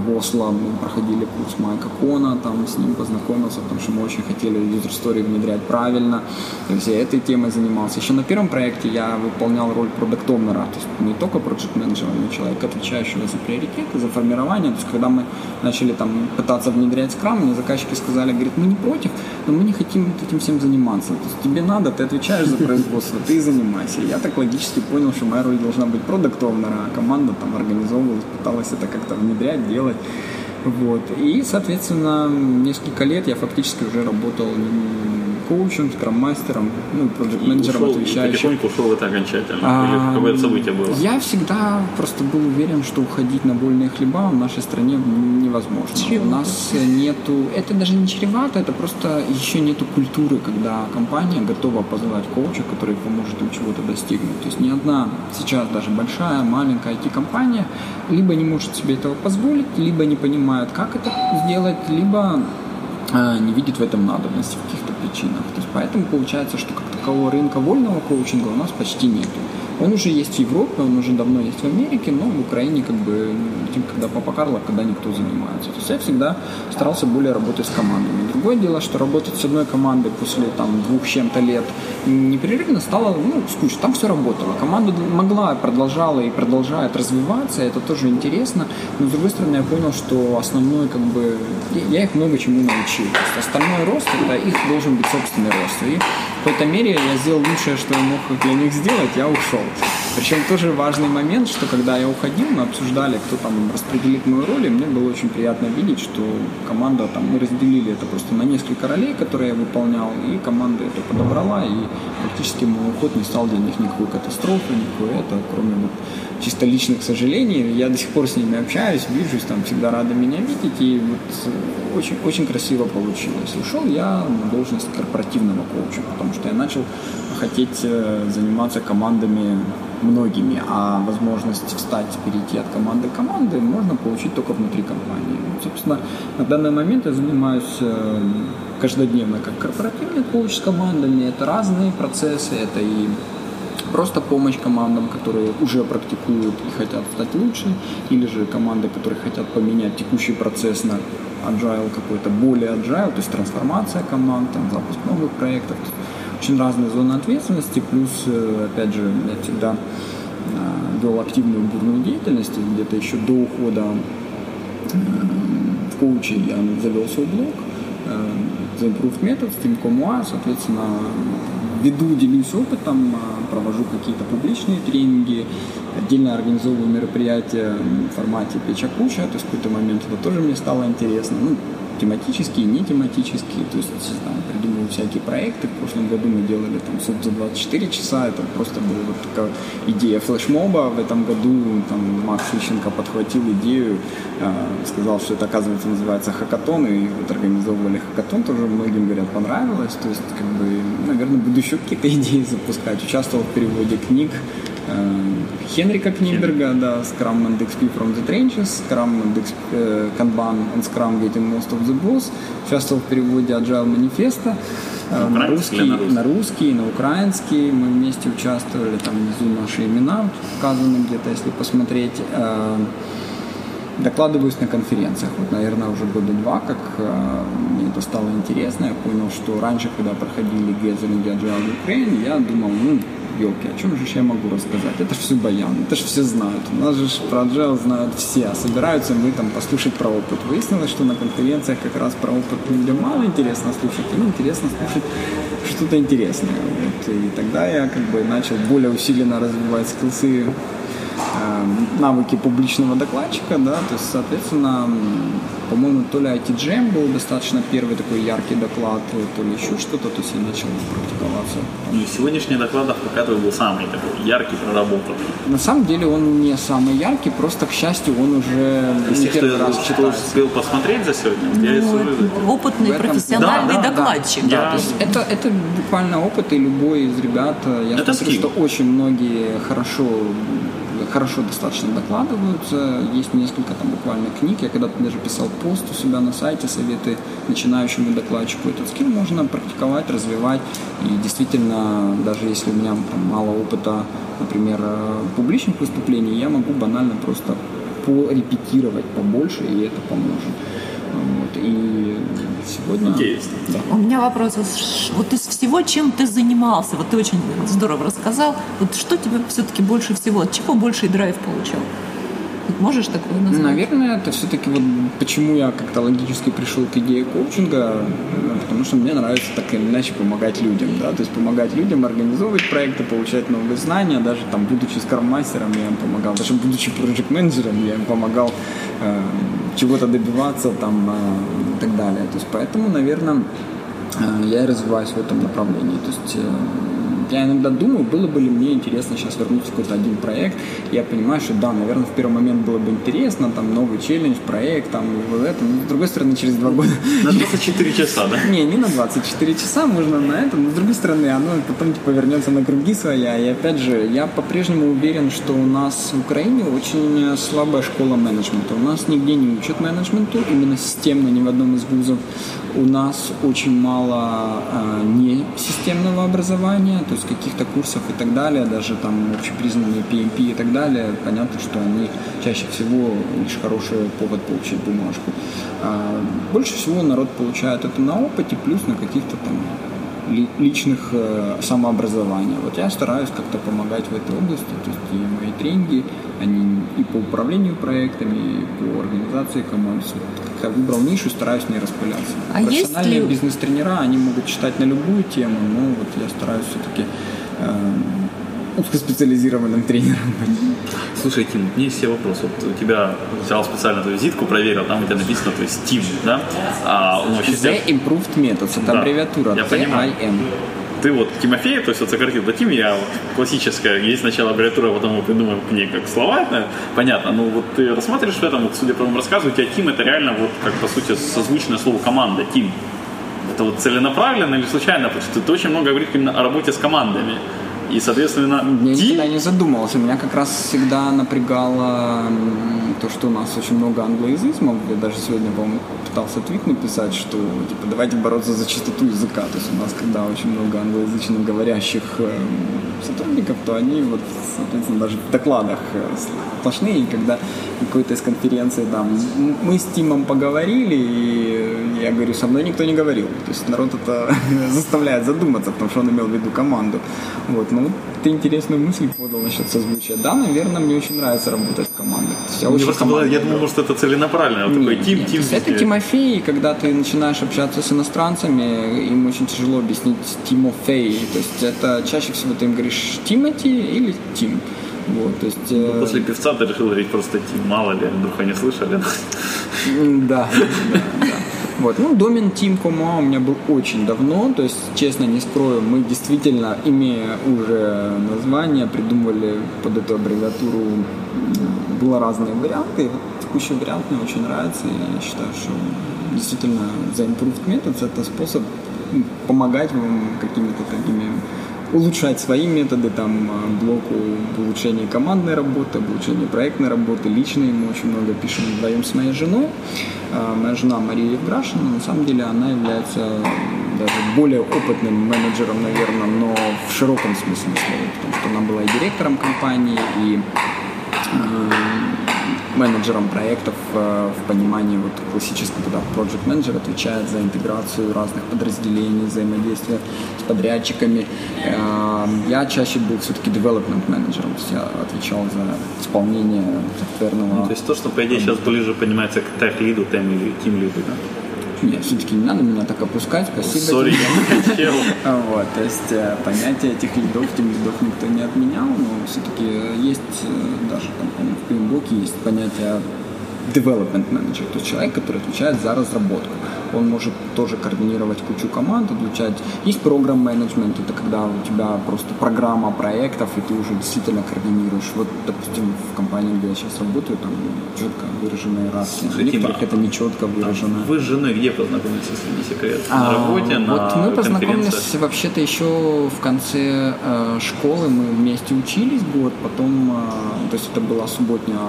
в Осло мы проходили курс Майка Кона, там с ним познакомился, потому что мы очень хотели user story внедрять правильно. То есть я этой темой занимался. Еще на первом проекте я выполнял роль продукт оунера то есть не только project менеджера но человека, отвечающего за приоритеты, за формирование. То есть когда мы начали там пытаться внедрять скрам, мне заказчики сказали, говорит, мы не против, но мы не хотим этим всем заниматься. То есть тебе надо, ты отвечаешь за производство, ты занимайся. Я так логически понял, что моя роль должна быть продукт оунера а команда там организовывалась, пыталась это как-то внедрять, делать. Вот. И, соответственно, несколько лет я фактически уже работал коучем, скрам-мастером, ну, проект-менеджером, отвечающим.
потихоньку ушел это окончательно?
А,
какое-то событие было?
Я всегда просто был уверен, что уходить на больные хлеба в нашей стране невозможно.
Чревато.
У нас нету, это даже не чревато, это просто еще нету культуры, когда компания готова позвать коуча, который поможет им чего-то достигнуть. То есть ни одна сейчас даже большая, маленькая IT-компания либо не может себе этого позволить, либо не понимает, как это сделать, либо не видит в этом надобности в каких-то причинах. То есть поэтому получается, что как такового рынка вольного коучинга у нас почти нету. Он уже есть в Европе, он уже давно есть в Америке, но в Украине как бы когда папа Карло, когда никто занимается. То есть я всегда старался более работать с командами. Другое дело, что работать с одной командой после там двух чем-то лет непрерывно стало ну, скучно. Там все работало. Команда могла, продолжала и продолжает развиваться, это тоже интересно. Но с другой стороны, я понял, что основной как бы я их много чему научил. То есть остальной рост это их должен быть собственный рост. И в какой-то мере я сделал лучшее, что я мог для них сделать, я ушел. Причем тоже важный момент, что когда я уходил, мы обсуждали, кто там распределит мою роль, и мне было очень приятно видеть, что команда там, мы разделили это просто на несколько ролей, которые я выполнял, и команда это подобрала, и практически мой уход не стал для них никакой катастрофы, никакой это, кроме вот чисто личных сожалений. Я до сих пор с ними общаюсь, вижусь, там всегда рады меня видеть, и вот очень, очень красиво получилось. Ушел я на должность корпоративного коуча, потому что я начал хотеть э, заниматься командами многими, а возможность встать, перейти от команды к команде можно получить только внутри компании. Собственно, на данный момент я занимаюсь э, каждодневно как корпоративный коуч с командами. Это разные процессы, это и просто помощь командам, которые уже практикуют и хотят стать лучше, или же команды, которые хотят поменять текущий процесс на agile какой-то, более agile, то есть трансформация команд, там, запуск новых проектов. Очень разные зоны ответственности, плюс, э, опять же, я всегда э, вел активную бурную деятельность, где-то еще до ухода э, в коуче я завел свой блог, The Improved Methods, Team.com.ua, соответственно, веду, делюсь опытом, провожу какие-то публичные тренинги, отдельно организовываю мероприятия в формате печа куча, то есть в какой-то момент это тоже мне стало интересно. Ну, тематические, не тематические, то есть там, придумываю всякие проекты. В прошлом году мы делали там суд за 24 часа, это просто была вот такая идея флешмоба. В этом году там Макс Ищенко подхватил идею, э, сказал, что это оказывается называется хакатон, и вот организовывали хакатон, тоже многим, говорят, понравилось. То есть, как бы, наверное, буду еще какие-то идеи запускать. Участвовал в переводе книг, Хенрика Книберга, да, Scrum and XP from the Trenches, Scrum and XP, э, Kanban and Scrum Getting Most of the Boss. Участвовал в переводе Agile манифеста.
На,
на русский,
на русский,
на русский, на украинский. Мы вместе участвовали, там внизу наши имена указаны где-то, если посмотреть. Э, докладываюсь на конференциях. Вот, наверное, уже года два, как э, мне это стало интересно. Я понял, что раньше, когда проходили Gathering Agile Ukraine, я думал, ну, елки, о чем же я могу рассказать? Это же все баян, это же все знают. У нас же про agile знают все, а собираются мы там послушать про опыт. Выяснилось, что на конференциях как раз про опыт людям мало интересно слушать, им интересно слушать что-то интересное. Вот. И тогда я как бы начал более усиленно развивать скилсы Э, навыки публичного докладчика, да, то есть, соответственно, по-моему, то ли IT-Jam был достаточно первый такой яркий доклад, то ли еще что-то, то есть я начал практиковаться.
Ну, из сегодняшних докладов пока твой был самый такой яркий, проработанный.
На самом деле он не самый яркий, просто, к счастью, он уже не
тех, что,
первый раз
что
читается.
успел посмотреть за сегодня, вот я и
Ну,
сужу.
опытный
этом-
профессиональный
Да, да, да.
докладчик.
Я-
То есть это, это буквально опыт, и любой из ребят, э, я
Это
смотрю,
скилл.
что очень многие хорошо хорошо достаточно докладываются. Есть несколько там буквально книг. Я когда-то даже писал пост у себя на сайте, советы начинающему докладчику. Этот скилл можно практиковать, развивать. И действительно, даже если у меня там, мало опыта, например, э, публичных выступлений, я могу банально просто порепетировать побольше, и это поможет. Вот. И сегодня...
Интересно.
Да.
У меня вопрос. Вот из всего, чем ты занимался, вот ты очень здорово рассказал, вот что тебе все-таки больше всего, от чего больший драйв получал? Можешь
Ну,
назвать?
Наверное, это все-таки вот почему я как-то логически пришел к идее коучинга, ну, потому что мне нравится так или иначе помогать людям, да, то есть помогать людям организовывать проекты, получать новые знания, даже там будучи скарм-мастером я им помогал, даже будучи проект-менеджером я им помогал э, чего-то добиваться там э, и так далее, то есть поэтому, наверное, э, я и развиваюсь в этом направлении, то есть э, я иногда думаю, было бы ли мне интересно сейчас вернуться в какой-то один проект. Я понимаю, что да, наверное, в первый момент было бы интересно, там новый челлендж, проект, там вот это. Но с другой стороны, через два года
На 24 часа, да?
не, не на 24 часа, можно на это, но с другой стороны, оно потом типа вернется на круги своя. И опять же, я по-прежнему уверен, что у нас в Украине очень слабая школа менеджмента. У нас нигде не учат менеджменту, именно системно, ни в одном из вузов. У нас очень мало э, несистемного образования, то есть каких-то курсов и так далее, даже там общепризнанные PMP и так далее. Понятно, что они чаще всего лишь хороший повод получить бумажку. А больше всего народ получает это на опыте, плюс на каких-то там личных э, самообразования. Вот я стараюсь как-то помогать в этой области, то есть и мои тренинги, они и по управлению проектами, и по организации команд. Как я выбрал нишу, стараюсь в ней распыляться.
А
Профессиональные
ли-
бизнес-тренера, они могут читать на любую тему, но вот я стараюсь все-таки узкоспециализированным тренером быть.
Слушай, Тим, у меня есть себе вопрос. Вот у тебя взял специально твою визитку, проверил, там у тебя написано, то есть Тим, да? А, ну, вообще,
The Improved Methods, это
Да,
аббревиатура
я понимаю. Ты вот Тимофей, то есть вот сократил до Тим, я вот классическая, есть сначала аббревиатура, а потом мы придумаем к ней как слова, это понятно, но вот ты рассматриваешь в этом, вот, судя по твоему рассказу, у тебя Тим это реально вот как по сути созвучное слову команда, Тим. Это вот целенаправленно или случайно, потому что ты очень много говоришь именно о работе с командами. И, соответственно,
Я
Тим,
никогда не задумывался. Меня как раз всегда напрягало то, что у нас очень много англоязызмов. Я даже сегодня, по-моему, пытался твит написать, что типа давайте бороться за чистоту языка. То есть у нас, когда очень много англоязычно говорящих эм, сотрудников, то они вот, соответственно, даже в докладах э, сплошные. И когда какой-то из конференций там мы с Тимом поговорили, и я говорю, со мной никто не говорил. То есть народ это заставляет задуматься, потому что он имел в виду команду. Вот, ну ты интересную мысль подал насчет созвучия. Да, наверное, мне очень нравится работать в командах. Я
мне просто было, я думал, может, это целенаправленно, вот такой Тим, Тим.
это. Тимофей, когда ты начинаешь общаться с иностранцами, им очень тяжело объяснить Тимофей. То есть это чаще всего ты им говоришь Тимати или Тим. Вот, то есть, э,
После певца ты решил говорить просто Тим, мало ли, вдруг они слышали.
М, Да, да, да. Вот. Ну, домен Team Кома у меня был очень давно, то есть, честно, не скрою, мы действительно, имея уже название, придумывали под эту аббревиатуру, было разные варианты, текущий вариант мне очень нравится, и я считаю, что действительно за Improved Methods это способ помогать вам какими-то такими улучшать свои методы, там, э, блоку улучшения командной работы, улучшения проектной работы, личной. Мы очень много пишем вдвоем с моей женой. А, Моя жена Мария Евграшина, на самом деле она является даже более опытным менеджером, наверное, но в широком смысле слова, потому что она была и директором компании, и менеджером проектов э, в понимании вот классического, когда project менеджер отвечает за интеграцию разных подразделений, взаимодействие с подрядчиками. Э, Я чаще был все-таки development менеджером, то есть я отвечал за исполнение софтверного.
То есть то, что, по идее, сейчас ближе понимается к тех-лиду, тем или тим-лиду, да?
Нет, все-таки не надо меня так опускать, спасибо.
Сори, я не хотел.
Вот, то есть э, понятие этих лидов, тем лидов никто не отменял, но все-таки есть э, даже там, в Пимблоке есть понятие development manager, то есть человек, который отвечает за разработку. Он может тоже координировать кучу команд, отвечать. Есть программ менеджмент, это когда у тебя просто программа проектов, и ты уже действительно координируешь. Вот, допустим, в компании, где я сейчас работаю, там четко выраженная иерархия.
Слушай,
некоторых это не четко выражено.
Вы с женой где познакомились, если не секрет?
А,
На работе, на
Вот мы познакомились вообще-то еще в конце э, школы. Мы вместе учились год, потом, э, то есть это была субботняя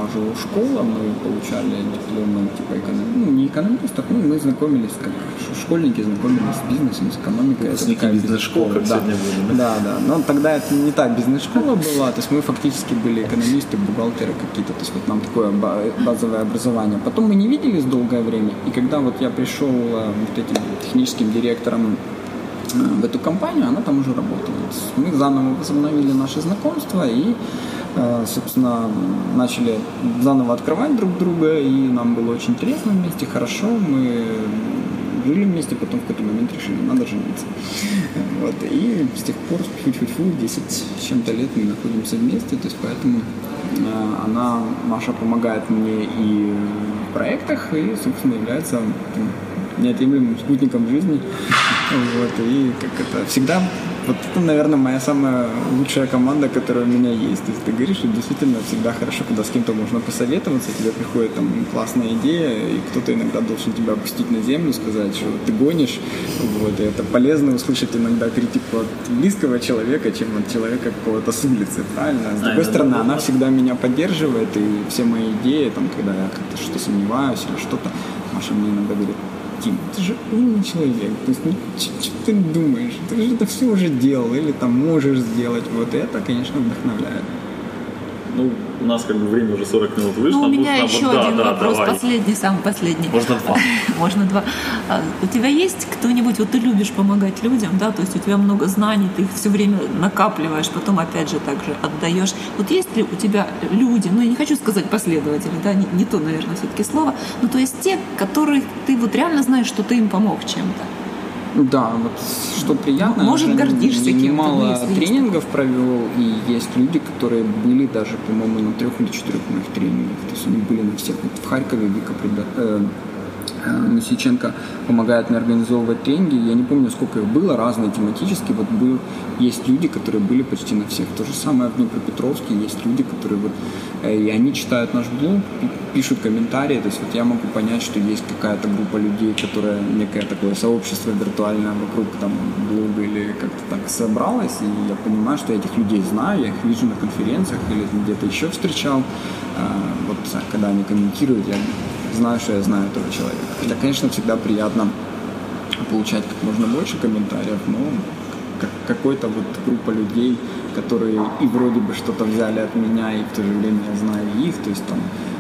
школа, мы получали дипломы типа экономистов, ну не экономистов, ну мы знакомились как ш- школьники знакомились с бизнесом, с экономикой.
Выпускники
такая
бизнес-школ, как
да.
сегодня были,
Да, да. Но тогда это не та бизнес-школа была, то есть мы фактически были экономисты, бухгалтеры какие-то, то есть вот нам такое ба- базовое образование. Потом мы не виделись долгое время, и когда вот я пришел э, вот этим техническим директором э, в эту компанию, она там уже работала. Есть Мы заново возобновили наше знакомство и, собственно, начали заново открывать друг друга, и нам было очень интересно вместе, хорошо. Мы жили вместе, потом в какой-то момент решили, надо жениться. Вот. И с тех пор, фу-фу-фу, 10 с чем-то лет мы находимся вместе, то есть поэтому э, она, Маша, помогает мне и в проектах, и, собственно, является неотъемлемым спутником жизни. Вот, и как это всегда, вот это, наверное, моя самая лучшая команда, которая у меня есть. То есть ты говоришь, что действительно всегда хорошо, когда с кем-то можно посоветоваться, тебе приходит там классная идея, и кто-то иногда должен тебя опустить на землю, сказать, что ты гонишь. Вот, и это полезно услышать иногда критику от близкого человека, чем от человека какого-то с улицы, правильно? С другой
это
стороны, она всегда меня поддерживает, и все мои идеи, там, когда я как-то что-то сомневаюсь или что-то, Маша мне иногда говорит, Тим, ты же умный человек, то есть, ну, что ты думаешь, ты же это все уже делал, или там можешь сделать, вот это, конечно, вдохновляет.
Ну, у нас как бы время уже 40 минут вышло.
Ну, у меня
Нужно
еще
вот- да,
один
да,
вопрос,
давай.
последний, самый последний.
Можно два.
Можно два. А, У тебя есть кто-нибудь, вот ты любишь помогать людям, да, то есть у тебя много знаний, ты их все время накапливаешь, потом опять же также отдаешь. Вот есть ли у тебя люди, ну я не хочу сказать последователи, да, не, не то, наверное, все-таки слово, но то есть те, которые ты вот реально знаешь, что ты им помог чем-то.
Да, вот что приятно.
Может, гордишься кем-то, есть.
тренингов провел, и есть люди, которые были даже, по-моему, на трех или четырех моих тренингах. То есть они были на всех. Вот в Харькове Вика э, э, Мусиченко помогает мне организовывать тренинги. Я не помню, сколько их было, разные тематические. Вот был, есть люди, которые были почти на всех. То же самое в Днепропетровске. Есть люди, которые вот, э, и они читают наш блог, пи- пишут комментарии. То есть вот я могу понять, что есть какая-то группа людей, которая некое такое сообщество виртуальное вокруг там блога или как-то так собралось. И я понимаю, что я этих людей знаю, я их вижу на конференциях или где-то еще встречал. А, Вот когда они комментируют, я знаю, что я знаю этого человека. Хотя, конечно, всегда приятно получать как можно больше комментариев, но как- какой-то вот группа людей, которые и вроде бы что-то взяли от меня, и в то же время я знаю их, то есть там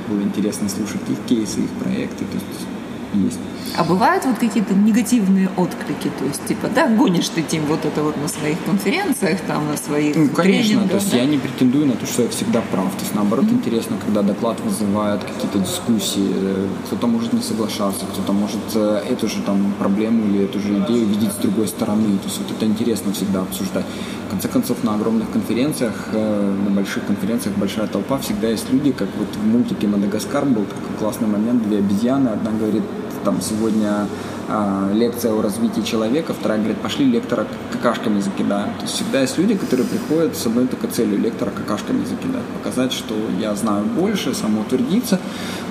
было интересно слушать их кейсы, их проекты, то есть есть.
А бывают вот какие-то негативные отклики, то есть типа, да, гонишь ты, Тим, вот это вот на своих конференциях, там, на своих
Ну, конечно, то есть
да?
я не претендую на то, что я всегда прав. То есть наоборот интересно, когда доклад вызывает какие-то дискуссии, э, кто-то может не соглашаться, кто-то может э, эту же там проблему или эту же идею видеть с другой стороны. То есть вот это интересно всегда обсуждать. В конце концов, на огромных конференциях, э, на больших конференциях большая толпа, всегда есть люди, как вот в мультике «Мадагаскар» был такой классный момент, две обезьяны, одна говорит, там сегодня а, лекция о развитии человека, вторая говорит, пошли лектора какашками закидаем. То есть всегда есть люди, которые приходят с одной только целью лектора какашками закидать, показать, что я знаю больше, самоутвердиться.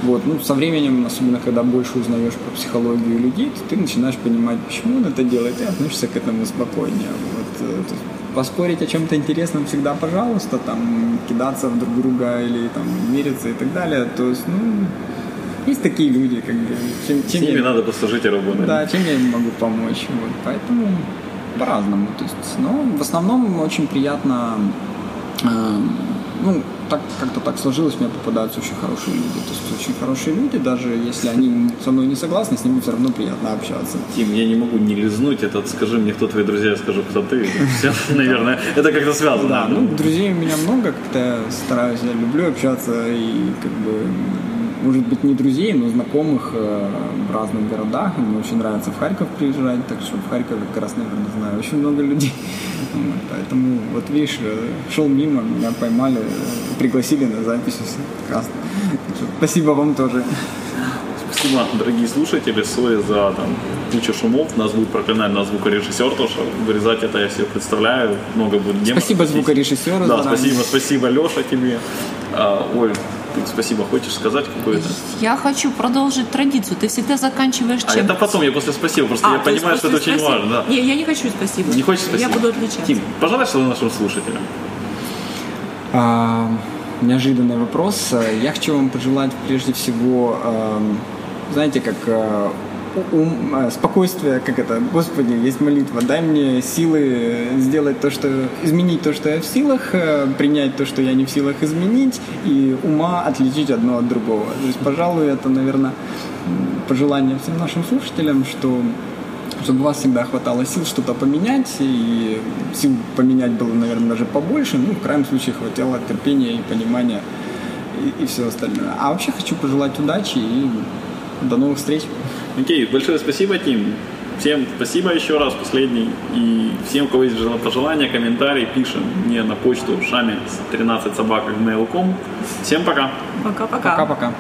Вот. Ну, со временем, особенно когда больше узнаешь про психологию людей, то ты начинаешь понимать, почему он это делает, и относишься к этому спокойнее. Вот. э, поспорить о чем-то интересном всегда, пожалуйста, там кидаться в друг друга или там мериться и так далее. То есть, ну, есть такие люди, как бы, чем,
С
чем
ними
я-
надо просто жить и работать.
да, чем я им могу помочь. Вот, поэтому по-разному. То есть, но в основном очень приятно, э, ну, так, как-то так сложилось, мне попадаются очень хорошие люди. То есть очень хорошие люди, даже если они со мной не согласны, с ними все равно приятно общаться.
Тим, я не могу не лизнуть этот, скажи мне, кто твои друзья, я скажу, кто ты. Все, наверное, это как-то связано.
Да, ну, друзей у меня много, как-то я стараюсь, я люблю общаться и как бы, может быть, не друзей, но знакомых э, в разных городах. Мне очень нравится в Харьков приезжать, так что в Харькове как раз, наверное, знаю очень много людей. Поэтому, вот видишь, э, шел мимо, меня поймали, пригласили на запись, прекрасно. Спасибо вам тоже.
Спасибо, дорогие слушатели, сори за там, кучу шумов. Нас будет проклинать наш звукорежиссер, потому что вырезать это я себе представляю. Много будет демонов.
Спасибо звукорежиссеру.
Да, спасибо, спасибо, Леша, тебе. А, Оль, спасибо хочешь сказать какое-то?
Я хочу продолжить традицию. Ты всегда заканчиваешь
А
чем?
это потом, я после спасибо, просто
А,
я понимаю, что это
после
очень
спасибо.
важно. Да.
Не, я не хочу спасибо.
Не хочешь спасибо?
Я буду отличаться.
Тим, пожалуй, что нашим слушателям.
А, неожиданный вопрос. Я хочу вам пожелать прежде всего, эм, знаете, как э, ум, э, спокойствие, как это, Господи, есть молитва, дай мне силы сделать то, что, изменить то, что я в силах, э, принять то, что я не в силах изменить, и ума отличить одно от другого. То есть, пожалуй, это, наверное, пожелание всем нашим слушателям, что чтобы у вас всегда хватало сил что-то поменять, и сил поменять было, наверное, даже побольше, ну, в крайнем случае, хватило терпения и понимания и, и все остальное. А вообще хочу пожелать удачи и до новых встреч.
Окей, большое спасибо, Тим. Всем спасибо еще раз, последний. И всем, у кого есть жел- пожелания, комментарии, пишем мне на почту шами 13 собака Всем пока.
Пока-пока.
Пока-пока.